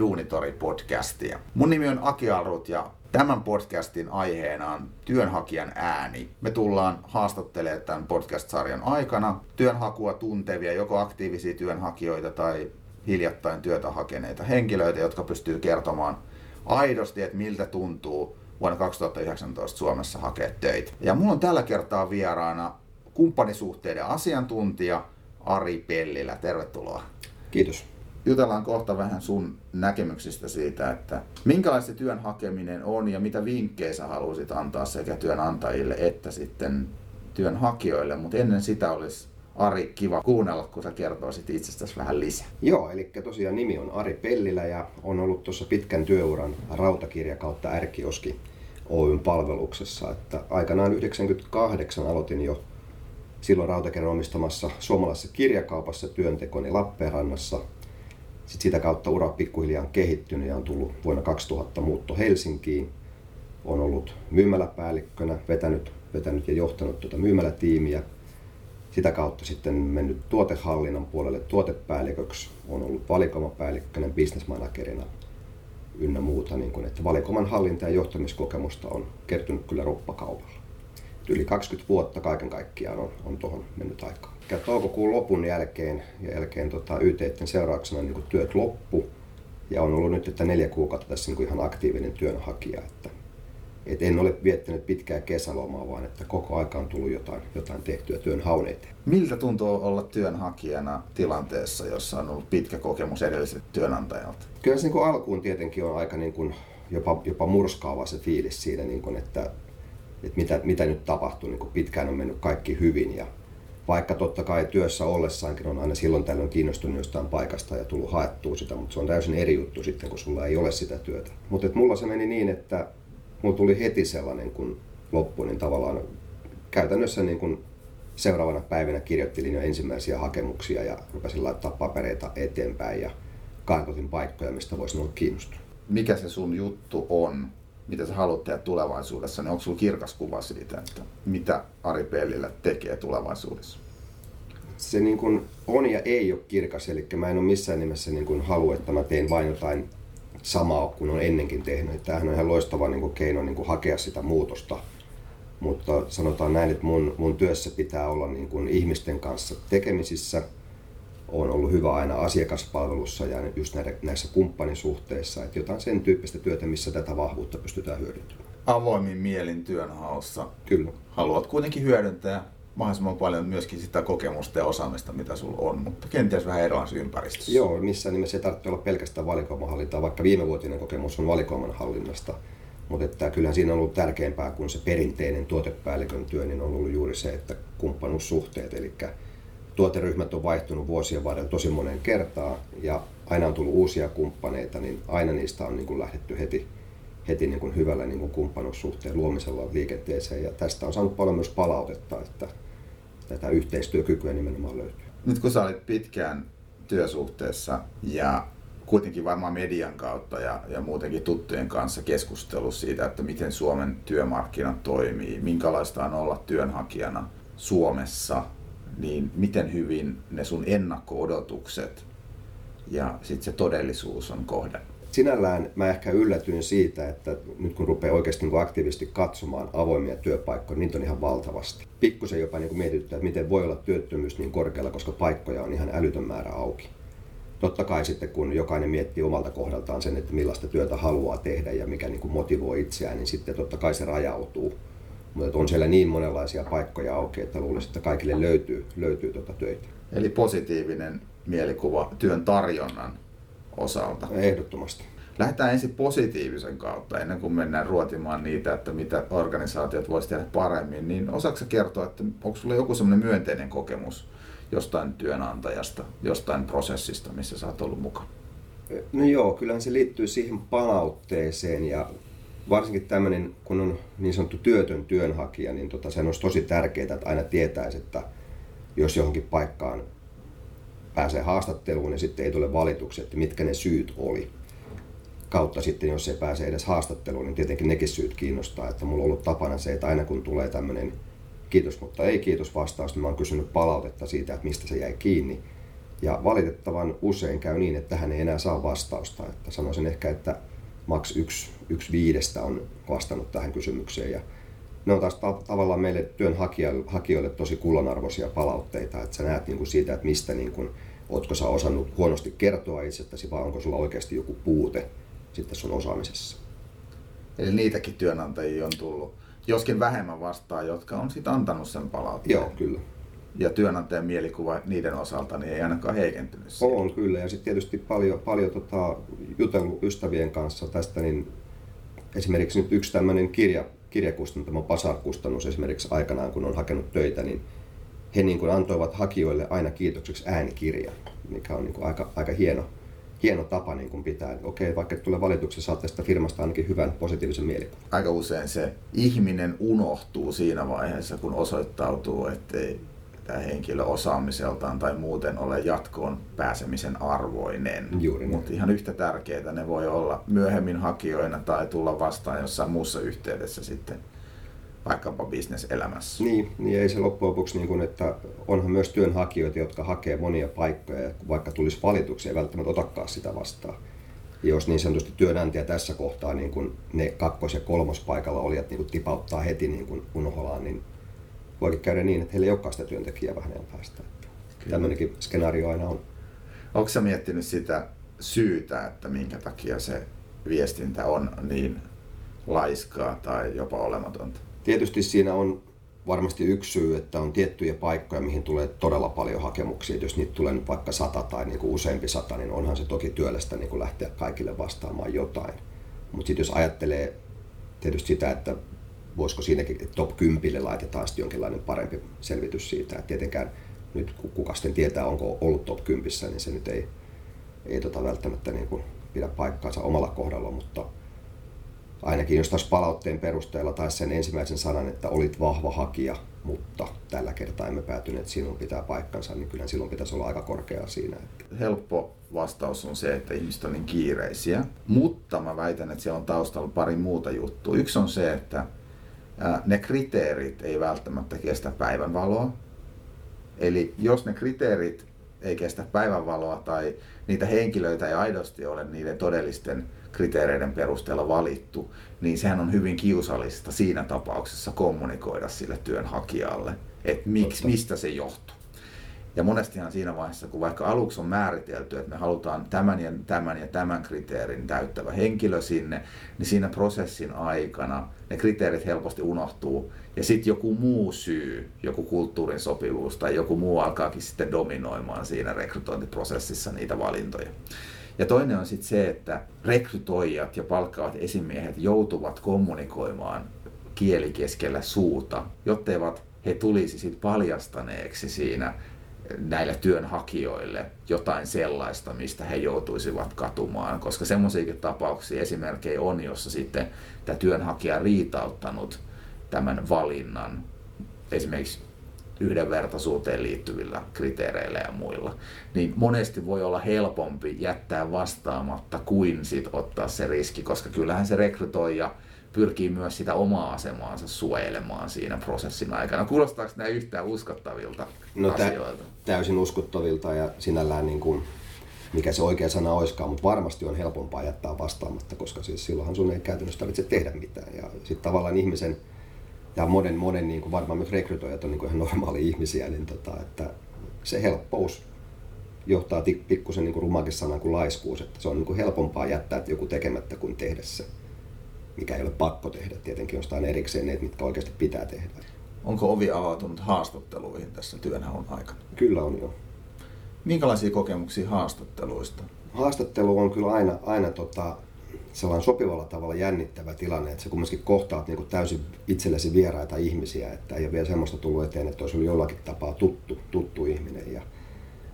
Duunitori-podcastia. Mun nimi on Aki Alrut ja tämän podcastin aiheena on työnhakijan ääni. Me tullaan haastattelemaan tämän podcast-sarjan aikana työnhakua tuntevia, joko aktiivisia työnhakijoita tai hiljattain työtä hakeneita henkilöitä, jotka pystyy kertomaan aidosti, että miltä tuntuu vuonna 2019 Suomessa hakea töitä. Ja mulla on tällä kertaa vieraana kumppanisuhteiden asiantuntija Ari Pellilä. Tervetuloa. Kiitos. Jutellaan kohta vähän sun näkemyksistä siitä, että minkälaista työn hakeminen on ja mitä vinkkejä sä haluaisit antaa sekä työnantajille että sitten työnhakijoille, mutta ennen sitä olisi Ari, kiva kuunnella, kun sä kertoisit itsestäsi vähän lisää. Joo, eli tosiaan nimi on Ari Pellilä ja on ollut tuossa pitkän työuran rautakirja kautta Ärkioski Oyn palveluksessa. Että aikanaan 98 aloitin jo silloin rautakirjan omistamassa suomalaisessa kirjakaupassa työntekoni Lappeenrannassa. Sitten sitä kautta ura pikkuhiljaa on kehittynyt ja on tullut vuonna 2000 muutto Helsinkiin. On ollut myymäläpäällikkönä, vetänyt, vetänyt ja johtanut tuota myymälätiimiä – sitä kautta sitten mennyt tuotehallinnan puolelle tuotepäälliköksi, on ollut valikoimapäällikkönä, bisnesmanagerina ynnä muuta, niin kuin, että valikoiman hallinta- ja johtamiskokemusta on kertynyt kyllä roppakaupalla. Yli 20 vuotta kaiken kaikkiaan on, on tuohon mennyt aikaa. Toukokuun lopun jälkeen, ja jälkeen tota, YTiden seurauksena niin työt loppu, ja on ollut nyt että neljä kuukautta tässä niin ihan aktiivinen työnhakija. Että et en ole viettänyt pitkää kesälomaa, vaan että koko aika on tullut jotain, jotain tehtyä työn haun eteen. Miltä tuntuu olla työnhakijana tilanteessa, jossa on ollut pitkä kokemus edelliseltä työnantajalta? Kyllä se niin alkuun tietenkin on aika niin kuin jopa, jopa murskaava se fiilis siinä, niin kuin, että, että mitä, mitä nyt tapahtuu. Niin kuin pitkään on mennyt kaikki hyvin ja vaikka totta kai työssä ollessaankin on aina silloin tällöin kiinnostunut jostain paikasta ja tullut haettua sitä, mutta se on täysin eri juttu sitten, kun sulla ei ole sitä työtä. Mutta mulla se meni niin, että mulla tuli heti sellainen kun loppu, niin tavallaan käytännössä niin kun seuraavana päivänä kirjoittelin jo ensimmäisiä hakemuksia ja rupesin laittaa papereita eteenpäin ja kartoitin paikkoja, mistä voisi olla kiinnostunut. Mikä se sun juttu on, mitä sä haluat tehdä tulevaisuudessa, niin onko sulla kirkas kuva siitä, että mitä Ari Pellillä tekee tulevaisuudessa? Se niin kuin on ja ei ole kirkas, eli mä en ole missään nimessä niin kuin halua, että mä teen vain jotain samaa kuin on ennenkin tehnyt. Tämähän on ihan loistava niin kuin keino niin kuin hakea sitä muutosta. Mutta sanotaan näin, että mun, mun työssä pitää olla niin kuin ihmisten kanssa tekemisissä. On ollut hyvä aina asiakaspalvelussa ja just näissä kumppanisuhteissa. Että jotain sen tyyppistä työtä, missä tätä vahvuutta pystytään hyödyntämään. Avoimin mielin työnhaussa. Kyllä. Haluat kuitenkin hyödyntää mahdollisimman paljon myöskin sitä kokemusta ja osaamista, mitä sulla on, mutta kenties vähän erilaisessa ympäristössä. Joo, missään nimessä ei tarvitse olla pelkästään valikoimahallintaa, vaikka viimevuotinen kokemus on valikoiman hallinnasta. Mutta että kyllähän siinä on ollut tärkeämpää kuin se perinteinen tuotepäällikön työ, niin on ollut juuri se, että kumppanuussuhteet, eli tuoteryhmät on vaihtunut vuosien varrella tosi monen kertaa ja aina on tullut uusia kumppaneita, niin aina niistä on niin kuin lähdetty heti, heti niin kuin hyvällä niin kuin kumppanuussuhteen luomisella liikenteeseen. Ja tästä on saanut paljon myös palautetta, että tätä yhteistyökykyä nimenomaan löytyy. Nyt kun sä olit pitkään työsuhteessa ja kuitenkin varmaan median kautta ja, ja muutenkin tuttujen kanssa keskustelu siitä, että miten Suomen työmarkkinat toimii, minkälaista on olla työnhakijana Suomessa, niin miten hyvin ne sun ennakko-odotukset ja sitten se todellisuus on kohde, sinällään mä ehkä yllätyin siitä, että nyt kun rupeaa oikeasti niin aktiivisesti katsomaan avoimia työpaikkoja, niin on ihan valtavasti. Pikkusen jopa niin mietityttää, että miten voi olla työttömyys niin korkealla, koska paikkoja on ihan älytön määrä auki. Totta kai sitten kun jokainen miettii omalta kohdaltaan sen, että millaista työtä haluaa tehdä ja mikä niin kuin motivoi itseään, niin sitten totta kai se rajautuu. Mutta on siellä niin monenlaisia paikkoja auki, että luulisin, että kaikille löytyy, löytyy tuota töitä. Eli positiivinen mielikuva työn tarjonnan osalta. Ehdottomasti. Lähdetään ensin positiivisen kautta ennen kuin mennään ruotimaan niitä, että mitä organisaatiot voisi tehdä paremmin. Niin osaako kertoa, että onko sulla joku semmoinen myönteinen kokemus jostain työnantajasta, jostain prosessista, missä sä oot ollut mukana? No joo, kyllähän se liittyy siihen palautteeseen ja varsinkin tämmöinen, kun on niin sanottu työtön työnhakija, niin tota, se on tosi tärkeää, että aina tietäisi, että jos johonkin paikkaan pääsee haastatteluun ja sitten ei tule valituksia, että mitkä ne syyt oli. Kautta sitten, jos ei pääse edes haastatteluun, niin tietenkin nekin syyt kiinnostaa. Että mulla on ollut tapana se, että aina kun tulee tämmöinen kiitos, mutta ei kiitos vastaus, niin mä oon kysynyt palautetta siitä, että mistä se jäi kiinni. Ja valitettavan usein käy niin, että hän ei enää saa vastausta. Että sanoisin ehkä, että maks yksi, yksi viidestä on vastannut tähän kysymykseen. Ja ne on taas ta- tavallaan meille työnhakijoille tosi kullanarvoisia palautteita, että sä näet niin kuin siitä, että mistä niin kuin, ootko sä osannut huonosti kertoa itsestäsi vai onko sulla oikeasti joku puute sitten sun osaamisessa. Eli niitäkin työnantajia on tullut, joskin vähemmän vastaan, jotka on sitten antanut sen palautteen. Joo, kyllä. Ja työnantajan mielikuva niiden osalta niin ei ainakaan heikentynyt. Siitä. On kyllä, ja sitten tietysti paljon, paljon tota, jutellut ystävien kanssa tästä, niin esimerkiksi nyt yksi tämmöinen kirja, kirjakustantamo, Pasar-kustannus esimerkiksi aikanaan, kun on hakenut töitä, niin he niin kuin antoivat hakijoille aina kiitokseksi äänikirjan, mikä on niin kuin aika, aika hieno, hieno tapa niin kuin pitää. Okei, vaikka tulee valituksi, saat tästä firmasta ainakin hyvän positiivisen mielikuvan. Aika usein se ihminen unohtuu siinä vaiheessa, kun osoittautuu, ettei tämä henkilö osaamiseltaan tai muuten ole jatkoon pääsemisen arvoinen. Juuri Mutta ihan yhtä tärkeää ne voi olla myöhemmin hakijoina tai tulla vastaan jossain muussa yhteydessä sitten vaikkapa bisneselämässä. Niin, niin ei se loppujen lopuksi, niin kuin, että onhan myös työnhakijoita, jotka hakee monia paikkoja ja vaikka tulisi valituksia, ei välttämättä otakaan sitä vastaan. Ja jos niin sanotusti työnantaja tässä kohtaa niin kuin ne kakkos- ja kolmospaikalla olijat niin kuin tipauttaa heti niin kuin unholaan, niin voikin käydä niin, että heillä ei olekaan sitä työntekijää vähän ajan päästä. Tämmöinenkin skenaario aina on. Onko sä miettinyt sitä syytä, että minkä takia se viestintä on niin laiskaa tai jopa olematonta? Tietysti siinä on varmasti yksi syy, että on tiettyjä paikkoja, mihin tulee todella paljon hakemuksia. Jos niitä tulee nyt vaikka sata tai niin kuin useampi sata, niin onhan se toki työlästä niin kuin lähteä kaikille vastaamaan jotain. Mutta sitten jos ajattelee tietysti sitä, että voisiko siinäkin top 10 laitetaan sitten jonkinlainen parempi selvitys siitä. että tietenkään nyt kuka sitten tietää, onko ollut top 10, niin se nyt ei, ei tota välttämättä niin kuin pidä paikkaansa omalla kohdalla, mutta ainakin jos taas palautteen perusteella tai sen ensimmäisen sanan, että olit vahva hakija, mutta tällä kertaa emme päätyneet, että sinun pitää paikkansa, niin kyllä silloin pitäisi olla aika korkea siinä. Helppo vastaus on se, että ihmiset on niin kiireisiä, mutta mä väitän, että siellä on taustalla pari muuta juttua. Yksi on se, että ne kriteerit ei välttämättä kestä päivänvaloa. Eli jos ne kriteerit ei kestä päivänvaloa tai niitä henkilöitä ei aidosti ole niiden todellisten kriteereiden perusteella valittu, niin sehän on hyvin kiusallista siinä tapauksessa kommunikoida sille työnhakijalle, että miksi, mistä se johtuu. Ja monestihan siinä vaiheessa, kun vaikka aluksi on määritelty, että me halutaan tämän ja tämän ja tämän kriteerin täyttävä henkilö sinne, niin siinä prosessin aikana ne kriteerit helposti unohtuu. Ja sitten joku muu syy, joku kulttuurin sopivuus tai joku muu alkaakin sitten dominoimaan siinä rekrytointiprosessissa niitä valintoja. Ja toinen on sitten se, että rekrytoijat ja palkkaavat esimiehet joutuvat kommunikoimaan kieli keskellä suuta, jotteivät he tulisi sitten paljastaneeksi siinä näille työnhakijoille jotain sellaista, mistä he joutuisivat katumaan, koska semmoisiakin tapauksia esimerkkejä on, jossa sitten tämä työnhakija riitauttanut tämän valinnan esimerkiksi yhdenvertaisuuteen liittyvillä kriteereillä ja muilla, niin monesti voi olla helpompi jättää vastaamatta kuin sit ottaa se riski, koska kyllähän se rekrytoija pyrkii myös sitä omaa asemaansa suojelemaan siinä prosessin aikana. Kuulostaako nämä yhtään uskottavilta no, asioilta? Täysin uskottavilta ja sinällään niin kuin, mikä se oikea sana olisikaan, mutta varmasti on helpompaa jättää vastaamatta, koska siis silloinhan sun ei käytännössä tarvitse tehdä mitään. Ja sitten tavallaan ihmisen, ja monen, monen niin kuin varmaan myös rekrytoijat on niin kuin ihan normaali ihmisiä, niin tota, että se helppous johtaa pikkusen niin rumakin sanan kuin laiskuus, että se on niin kuin helpompaa jättää joku tekemättä kuin tehdä se mikä ei ole pakko tehdä. Tietenkin jostain erikseen ne, mitkä oikeasti pitää tehdä. Onko ovi avautunut haastatteluihin tässä työnhaun aikana? Kyllä on jo. Minkälaisia kokemuksia haastatteluista? Haastattelu on kyllä aina, aina tota, sellainen sopivalla tavalla jännittävä tilanne, että sä kumminkin kohtaat niin kuin täysin itsellesi vieraita ihmisiä, että ei ole vielä semmoista tullut eteen, että olisi ollut jollakin tapaa tuttu, tuttu ihminen. Ja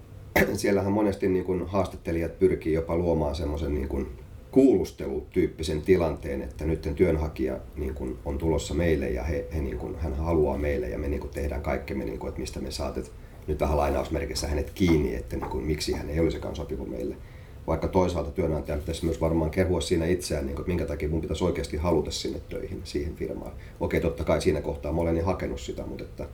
siellähän monesti niin kuin haastattelijat pyrkii jopa luomaan semmoisen niin kuin kuulustelutyyppisen tilanteen, että nyt työnhakija niin kuin on tulossa meille ja he, he niin kuin, hän haluaa meille ja me niin kuin tehdään kaikkemme, niin kuin, että mistä me saatet nyt vähän lainausmerkissä hänet kiinni, että niin kuin, miksi hän ei olisikaan sopiva meille. Vaikka toisaalta työnantajan pitäisi myös varmaan kehua siinä itseään, niin että minkä takia mun pitäisi oikeasti haluta sinne töihin, siihen firmaan. Okei, totta kai siinä kohtaa mä olen niin hakenut sitä, mutta että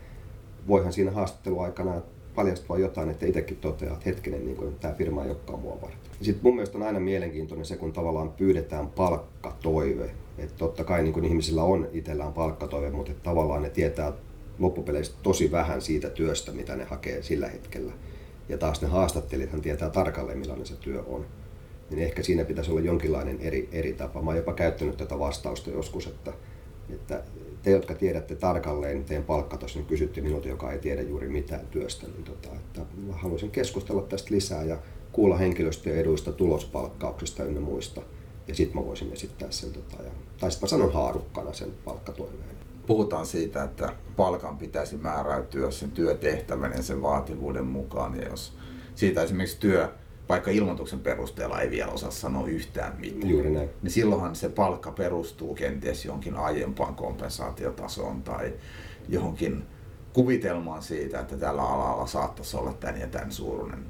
voihan siinä haastatteluaikana paljastua jotain, että itsekin toteaa, että hetkinen, niin kuin, tämä firma ei olekaan mua varten. Sitten mun mielestä on aina mielenkiintoinen se, kun tavallaan pyydetään palkkatoive. Että totta kai niin kuin ihmisillä on itsellään palkkatoive, mutta että tavallaan ne tietää loppupeleissä tosi vähän siitä työstä, mitä ne hakee sillä hetkellä. Ja taas ne haastattelijathan tietää tarkalleen, millainen se työ on. Niin ehkä siinä pitäisi olla jonkinlainen eri, eri tapa. Mä oon jopa käyttänyt tätä vastausta joskus, että, että te, jotka tiedätte tarkalleen teidän palkkatason, niin kysytte minulta, joka ei tiedä juuri mitään työstä, niin tota, että mä haluaisin keskustella tästä lisää ja kuulla henkilöstön eduista, tulospalkkauksista ynnä muista. Ja sitten mä voisin esittää sen, tota, ja, tai sitten mä sanon haarukkana sen palkkatoiveen. Puhutaan siitä, että palkan pitäisi määräytyä sen työtehtävän ja sen vaativuuden mukaan. Ja jos siitä esimerkiksi työ, vaikka ilmoituksen perusteella ei vielä osaa sanoa yhtään mitään, Juuri näin. niin silloinhan se palkka perustuu kenties johonkin aiempaan kompensaatiotasoon tai johonkin kuvitelmaan siitä, että tällä alalla saattaisi olla tämän ja tämän suuruinen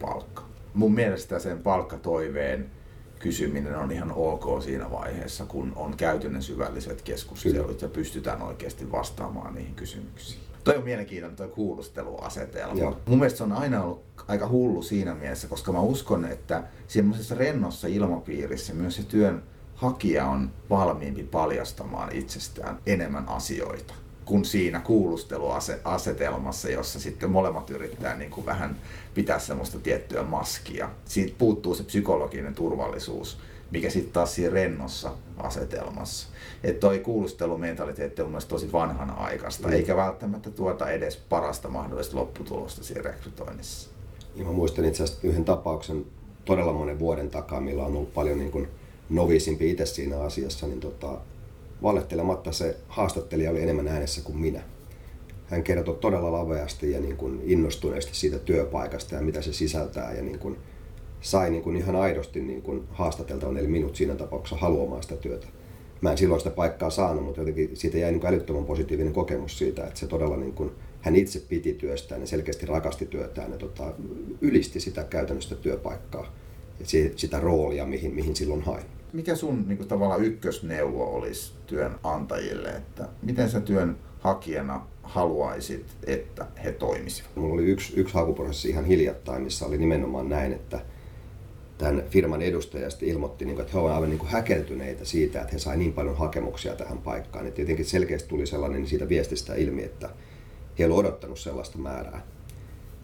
palkka. Mun mielestä sen palkkatoiveen kysyminen on ihan ok siinä vaiheessa, kun on käyty ne syvälliset keskustelut ja pystytään oikeasti vastaamaan niihin kysymyksiin. Toi on mielenkiintoinen toi kuulusteluasetelma. Joo. Mun mielestä se on aina ollut aika hullu siinä mielessä, koska mä uskon, että semmoisessa rennossa ilmapiirissä myös se työn hakija on valmiimpi paljastamaan itsestään enemmän asioita kuin siinä kuulusteluasetelmassa, jossa sitten molemmat yrittää niin kuin vähän pitää semmoista tiettyä maskia. Siitä puuttuu se psykologinen turvallisuus, mikä sitten taas siinä rennossa asetelmassa. Että toi kuulustelumentaliteetti on mielestäni tosi vanhanaikaista, Mm. eikä välttämättä tuota edes parasta mahdollista lopputulosta siinä rekrytoinnissa. Ja mä muistan itse asiassa yhden tapauksen todella monen vuoden takaa, millä on ollut paljon niin kuin noviisimpi itse siinä asiassa, niin tota, valehtelematta se haastattelija oli enemmän äänessä kuin minä. Hän kertoi todella laveasti ja niin kuin innostuneesti siitä työpaikasta ja mitä se sisältää ja niin kuin sai niin kuin ihan aidosti niin kuin haastateltavan, eli minut siinä tapauksessa haluamaan sitä työtä. Mä en silloin sitä paikkaa saanut, mutta jotenkin siitä jäi niin kuin älyttömän positiivinen kokemus siitä, että se todella niin kuin, hän itse piti työstään ja selkeästi rakasti työtään ja tota, ylisti sitä käytännössä työpaikkaa ja si- sitä roolia, mihin, mihin silloin hain. Mikä sun niin kuin, tavallaan ykkösneuvo olisi työnantajille, että miten sä työn hakijana haluaisit, että he toimisivat? Mulla oli yksi, yksi hakuprosessi ihan hiljattain, missä oli nimenomaan näin, että tämän firman edustaja niin kuin, että he ovat aivan niin kuin häkeltyneitä siitä, että he sai niin paljon hakemuksia tähän paikkaan. Et tietenkin selkeästi tuli sellainen siitä viestistä ilmi, että he ollut odottanut sellaista määrää.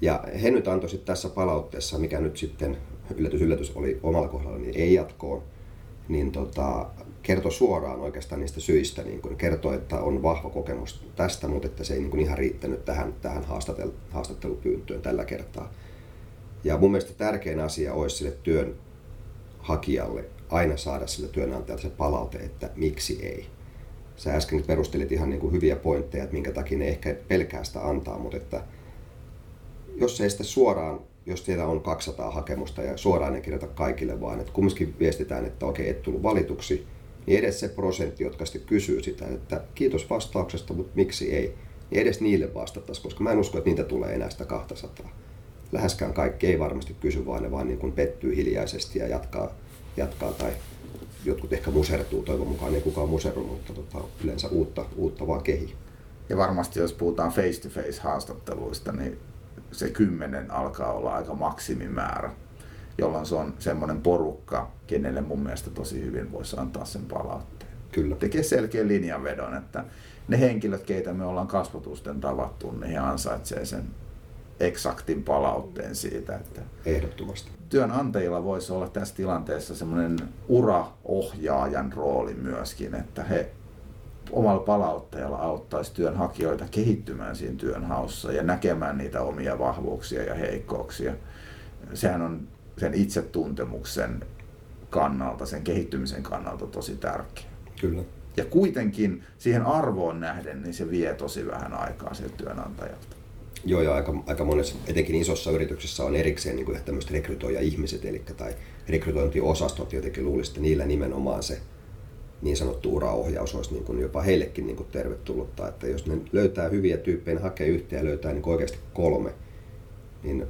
Ja he nyt antoi sitten tässä palautteessa, mikä nyt sitten yllätys yllätys oli omalla kohdalla, niin ei jatkoon, niin tota, kertoi suoraan oikeastaan niistä syistä, niin kun kertoi, että on vahva kokemus tästä, mutta että se ei niin kuin ihan riittänyt tähän, tähän haastatel- haastattelupyyntöön tällä kertaa. Ja mun mielestä tärkein asia olisi sille työnhakijalle aina saada sille työnantajalta se palaute, että miksi ei. Sä äsken perustelit ihan niin kuin hyviä pointteja, että minkä takia ne ehkä pelkää sitä antaa, mutta että jos ei sitä suoraan, jos siellä on 200 hakemusta ja suoraan ei kirjoita kaikille, vaan että kumminkin viestitään, että okei, et tullut valituksi, niin edes se prosentti, jotka sitten kysyy sitä, että kiitos vastauksesta, mutta miksi ei, niin edes niille vastattaisiin, koska mä en usko, että niitä tulee enää sitä 200. Läheskään kaikki ei varmasti kysy, vaan ne vaan niin kuin pettyy hiljaisesti ja jatkaa, jatkaa tai jotkut ehkä musertuu, toivon mukaan ei kukaan muserru, mutta tota, yleensä uutta, uutta vaan kehi. Ja varmasti jos puhutaan face-to-face haastatteluista, niin se kymmenen alkaa olla aika maksimimäärä, jolloin se on semmoinen porukka, kenelle mun mielestä tosi hyvin voisi antaa sen palautteen. Kyllä. Tekee selkeän linjanvedon, että ne henkilöt, keitä me ollaan kasvatusten tavattu, niin he ansaitsee sen eksaktin palautteen siitä, että Ehdottomasti. työnantajilla voisi olla tässä tilanteessa semmoinen uraohjaajan rooli myöskin, että he omalla palautteella auttaisi työnhakijoita kehittymään siinä työnhaussa ja näkemään niitä omia vahvuuksia ja heikkouksia. Sehän on sen itsetuntemuksen kannalta, sen kehittymisen kannalta tosi tärkeä. Kyllä. Ja kuitenkin siihen arvoon nähden, niin se vie tosi vähän aikaa sieltä työnantajalta. Joo, ja aika, aika monessa, etenkin isossa yrityksessä on erikseen niin kuin tämmöiset rekrytoija-ihmiset, eli tai rekrytointiosastot jotenkin luulisi, että niillä nimenomaan se niin sanottu uraohjaus olisi niin kuin jopa heillekin niin kuin tervetullutta, että jos ne löytää hyviä tyyppejä, hakee yhteen ja löytää niin oikeasti kolme, niin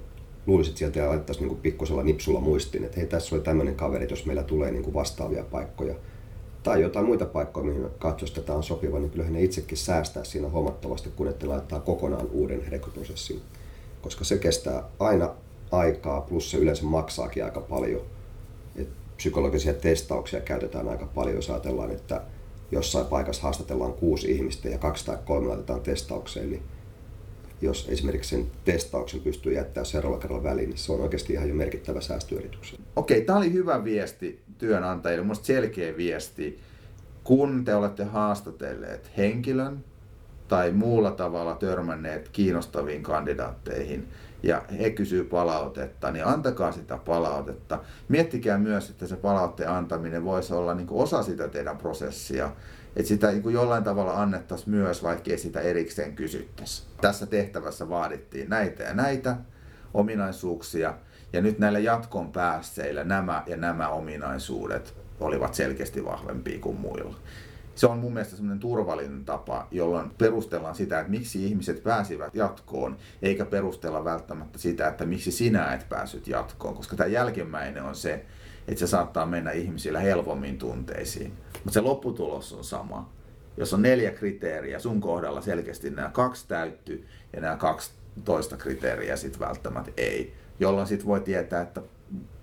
luulisin, että sieltä laitettaisiin niin kuin pikkusella nipsulla muistiin, että hei, tässä oli tämmöinen kaveri, jos meillä tulee niin kuin vastaavia paikkoja, tai jotain muita paikkoja, mihin katsoisi, että tämä on sopiva, niin kyllähän ne itsekin säästää siinä huomattavasti, kun että laittaa kokonaan uuden rekryprosessin koska se kestää aina aikaa, plus se yleensä maksaakin aika paljon. Psykologisia testauksia käytetään aika paljon, jos ajatellaan, että jossain paikassa haastatellaan kuusi ihmistä ja kaksi tai kolme laitetaan testaukseen, niin jos esimerkiksi sen testauksen pystyy jättämään seuraavalla kerralla väliin, niin se on oikeasti ihan jo merkittävä säästöyritys. Okei, tämä oli hyvä viesti työnantajille, minusta selkeä viesti. Kun te olette haastatelleet henkilön tai muulla tavalla törmänneet kiinnostaviin kandidaatteihin, ja he kysyy palautetta, niin antakaa sitä palautetta. Miettikää myös, että se palautteen antaminen voisi olla niin osa sitä teidän prosessia että sitä niin kuin jollain tavalla annettaisiin myös, vaikka ei sitä erikseen kysyttäisi. Tässä tehtävässä vaadittiin näitä ja näitä ominaisuuksia, ja nyt näillä jatkon päässeillä nämä ja nämä ominaisuudet olivat selkeästi vahvempia kuin muilla. Se on mun mielestä semmoinen turvallinen tapa, jolloin perustellaan sitä, että miksi ihmiset pääsivät jatkoon, eikä perustella välttämättä sitä, että miksi sinä et päässyt jatkoon, koska tämä jälkimmäinen on se, että se saattaa mennä ihmisillä helpommin tunteisiin. Mutta se lopputulos on sama. Jos on neljä kriteeriä, sun kohdalla selkeästi nämä kaksi täyttyy ja nämä kaksi toista kriteeriä sitten välttämättä ei. Jolloin sitten voi tietää, että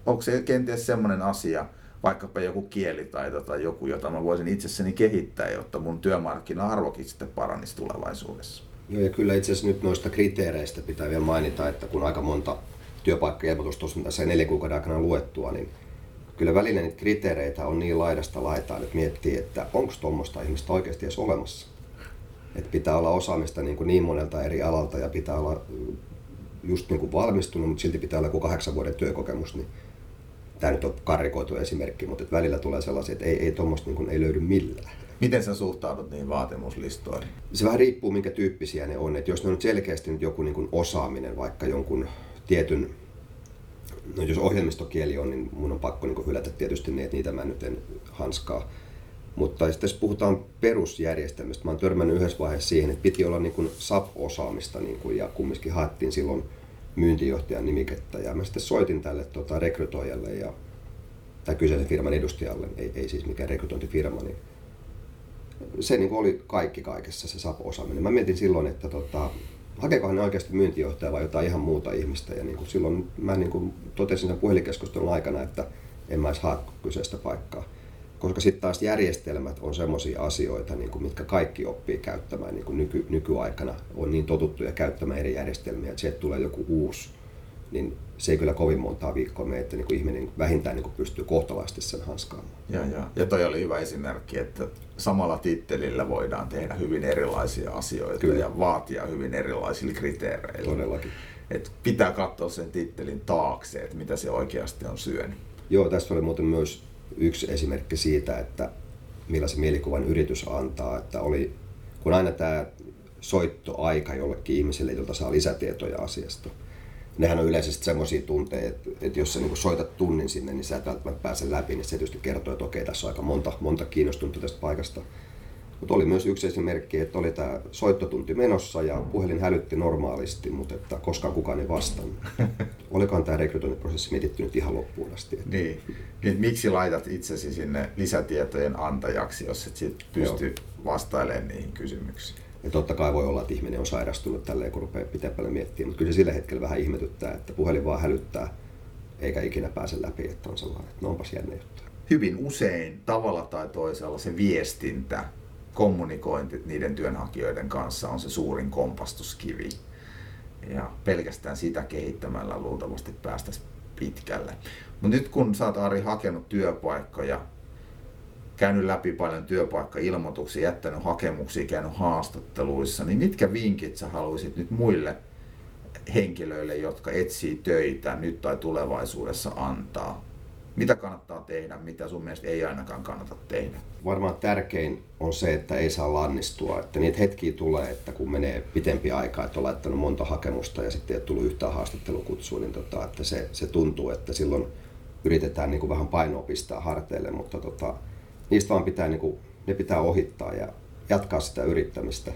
onko se kenties semmoinen asia, vaikkapa joku kielitaito tai joku, jota mä voisin itsessäni kehittää, jotta mun työmarkkina-arvokin sitten paranisi tulevaisuudessa. Joo, ja kyllä itse asiassa nyt noista kriteereistä pitää vielä mainita, että kun aika monta työpaikkailmoitusta tuossa tässä neljän kuukauden aikana luettua, niin kyllä välillä niitä kriteereitä on niin laidasta laitaan, että miettii, että onko tuommoista ihmistä oikeasti edes olemassa. Että pitää olla osaamista niin, kuin niin monelta eri alalta ja pitää olla just niin kuin valmistunut, mutta silti pitää olla joku kahdeksan vuoden työkokemus. Niin tämä nyt on karikoitu esimerkki, mutta että välillä tulee sellaisia, että ei, ei tuommoista niin ei löydy millään. Miten sä suhtaudut niihin vaatimuslistoihin? Se vähän riippuu, minkä tyyppisiä ne on. Että jos ne on selkeästi nyt joku niin kuin osaaminen, vaikka jonkun tietyn no jos ohjelmistokieli on, niin mun on pakko niin hylätä tietysti niin, että niitä mä nyt en hanskaa. Mutta sitten jos puhutaan perusjärjestelmistä, mä oon törmännyt yhdessä vaiheessa siihen, että piti olla niin kuin SAP-osaamista niin kuin, ja kumminkin haettiin silloin myyntijohtajan nimikettä. Ja mä sitten soitin tälle tota, rekrytoijalle ja, tai kyseisen firman edustajalle, ei, ei siis mikään rekrytointifirma, niin se niin oli kaikki kaikessa se SAP-osaaminen. Mä mietin silloin, että tota, hakeekohan ne oikeasti myyntijohtaja vai jotain ihan muuta ihmistä. Ja niin kuin silloin mä niin kuin totesin sen puhelinkeskustelun aikana, että en mä edes hae kyseistä paikkaa. Koska sitten taas järjestelmät on semmoisia asioita, niin kuin, mitkä kaikki oppii käyttämään niin kuin nyky, nykyaikana. On niin totuttuja käyttämään eri järjestelmiä, että sieltä tulee joku uusi niin se ei kyllä kovin montaa viikkoa mene, että niin kuin ihminen vähintään niin kuin pystyy kohtalaisesti sen hanskaamaan. Ja, ja. ja toi oli hyvä esimerkki, että samalla tittelillä voidaan tehdä hyvin erilaisia asioita kyllä. ja vaatia hyvin erilaisilla kriteereillä. Todellakin. Et pitää katsoa sen tittelin taakse, että mitä se oikeasti on syönyt. Joo, tässä oli muuten myös yksi esimerkki siitä, että millaisen mielikuvan yritys antaa, että oli, kun aina tämä soittoaika jollekin ihmiselle, jolta saa lisätietoja asiasta, nehän on yleisesti semmoisia tunteja, että, että jos sä niin soitat tunnin sinne, niin sä et välttämättä pääse läpi, niin se tietysti kertoo, että okei, tässä on aika monta, monta kiinnostunutta tästä paikasta. Mutta oli myös yksi esimerkki, että oli tämä soittotunti menossa ja puhelin hälytti normaalisti, mutta että koskaan kukaan ei vastannut. Olikohan tämä rekrytointiprosessi mietitty nyt ihan loppuun asti? Että... Niin. niin. Miksi laitat itsesi sinne lisätietojen antajaksi, jos et sit pysty vastailemaan niihin kysymyksiin? Ja totta kai voi olla, että ihminen on sairastunut tälleen, kun rupeaa pitemmälle miettimään, mutta kyllä se sillä hetkellä vähän ihmetyttää, että puhelin vaan hälyttää eikä ikinä pääse läpi, että on sellainen, että no onpas jännä juttu. Hyvin usein tavalla tai toisella se viestintä, kommunikointi niiden työnhakijoiden kanssa on se suurin kompastuskivi. Ja pelkästään sitä kehittämällä luultavasti päästäisiin pitkälle. Mutta nyt kun sä oot Ari hakenut työpaikkoja, käynyt läpi paljon työpaikkailmoituksia, jättänyt hakemuksia, käynyt haastatteluissa, niin mitkä vinkit sä haluaisit nyt muille henkilöille, jotka etsii töitä nyt tai tulevaisuudessa antaa? Mitä kannattaa tehdä, mitä sun mielestä ei ainakaan kannata tehdä? Varmaan tärkein on se, että ei saa lannistua. Että niitä hetkiä tulee, että kun menee pitempi aika, että on laittanut monta hakemusta ja sitten ei ole tullut yhtään haastattelukutsua, niin tota, että se, se tuntuu, että silloin yritetään niin kuin vähän painoa pistää harteille, mutta tota, niistä vaan pitää, niin kuin, ne pitää ohittaa ja jatkaa sitä yrittämistä.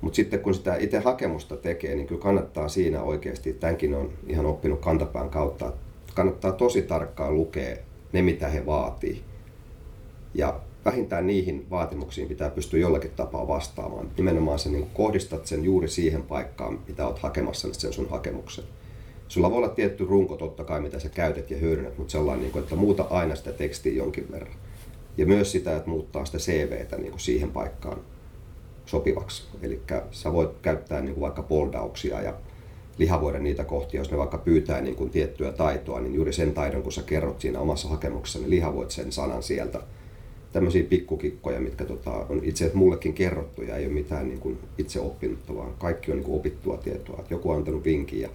Mutta sitten kun sitä itse hakemusta tekee, niin kyllä kannattaa siinä oikeasti, tämänkin on ihan oppinut kantapään kautta, kannattaa tosi tarkkaan lukea ne, mitä he vaatii. Ja vähintään niihin vaatimuksiin pitää pystyä jollakin tapaa vastaamaan. Nimenomaan sen niin kohdistat sen juuri siihen paikkaan, mitä olet hakemassa sen sun hakemuksen. Sulla voi olla tietty runko totta kai, mitä sä käytät ja hyödynnät, mutta sellainen, niin että muuta aina sitä tekstiä jonkin verran. Ja myös sitä, että muuttaa sitä CVtä niin kuin siihen paikkaan sopivaksi. Eli sä voit käyttää niin kuin vaikka poldauksia ja lihavoida niitä kohtia, jos ne vaikka pyytää niin kuin tiettyä taitoa, niin juuri sen taidon, kun sä kerrot siinä omassa hakemuksessa, niin lihavoit sen sanan sieltä. Tämmöisiä pikkukikkoja, mitkä tota, on itse asiassa mullekin kerrottu ja ei ole mitään niin kuin itse oppinutta, vaan kaikki on niin kuin opittua tietoa. Että joku on antanut vinkin ja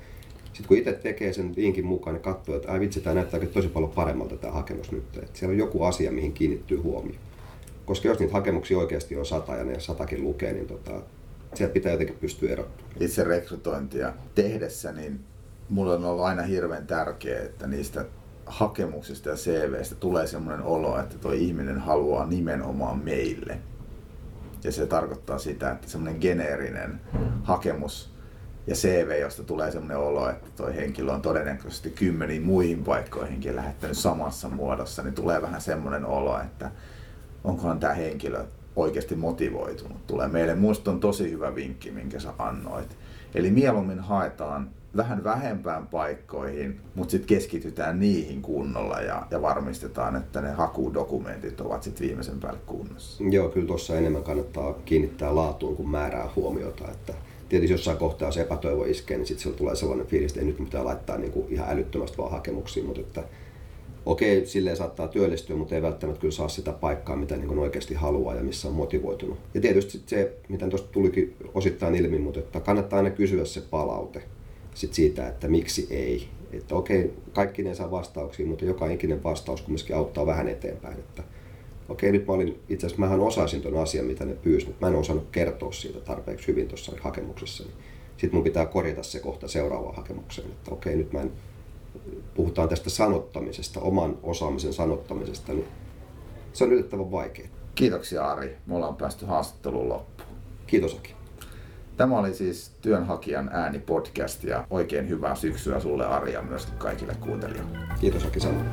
sitten kun itse tekee sen vinkin mukaan, niin katsoo, että ai vitsi, tämä näyttää tosi paljon paremmalta tämä hakemus nyt. Että siellä on joku asia, mihin kiinnittyy huomio. Koska jos niitä hakemuksia oikeasti on sata ja ne satakin lukee, niin tota, sieltä pitää jotenkin pystyä erottumaan. Itse rekrytointia tehdessä, niin mulle on ollut aina hirveän tärkeää, että niistä hakemuksista ja CVstä tulee semmoinen olo, että tuo ihminen haluaa nimenomaan meille. Ja se tarkoittaa sitä, että semmoinen geneerinen hakemus ja CV, josta tulee semmoinen olo, että tuo henkilö on todennäköisesti kymmeniin muihin paikkoihinkin lähettänyt samassa muodossa, niin tulee vähän semmoinen olo, että onkohan tämä henkilö oikeasti motivoitunut. Tulee meille. Muista on tosi hyvä vinkki, minkä sä annoit. Eli mieluummin haetaan vähän vähempään paikkoihin, mutta sitten keskitytään niihin kunnolla ja, ja varmistetaan, että ne hakudokumentit ovat sitten viimeisen päälle kunnossa. Joo, kyllä tuossa enemmän kannattaa kiinnittää laatuun kuin määrää huomiota. Että tietysti jossain kohtaa se epätoivo iskee, niin sitten tulee sellainen fiilis, että ei nyt pitää laittaa niin kuin ihan älyttömästi vaan hakemuksiin, mutta että okei, silleen saattaa työllistyä, mutta ei välttämättä kyllä saa sitä paikkaa, mitä niin oikeasti haluaa ja missä on motivoitunut. Ja tietysti se, mitä tuosta tulikin osittain ilmi, mutta että kannattaa aina kysyä se palaute sit siitä, että miksi ei. Että okei, kaikki ne saa vastauksia, mutta joka ikinen vastaus kumminkin auttaa vähän eteenpäin. Että okei, nyt mä olin, itse asiassa mähän osasin tuon asian, mitä ne pyysi, mutta mä en osannut kertoa siitä tarpeeksi hyvin tuossa hakemuksessa. Sitten mun pitää korjata se kohta seuraavaan hakemukseen, että okei, nyt mä en puhutaan tästä sanottamisesta, oman osaamisen sanottamisesta, niin se on yllättävän vaikea. Kiitoksia Ari. Me ollaan päästy haastatteluun loppuun. Kiitos Aki. Tämä oli siis Työnhakijan ääni podcast ja oikein hyvää syksyä sulle Ari ja myös kaikille kuuntelijoille. Kiitos Aki samoin.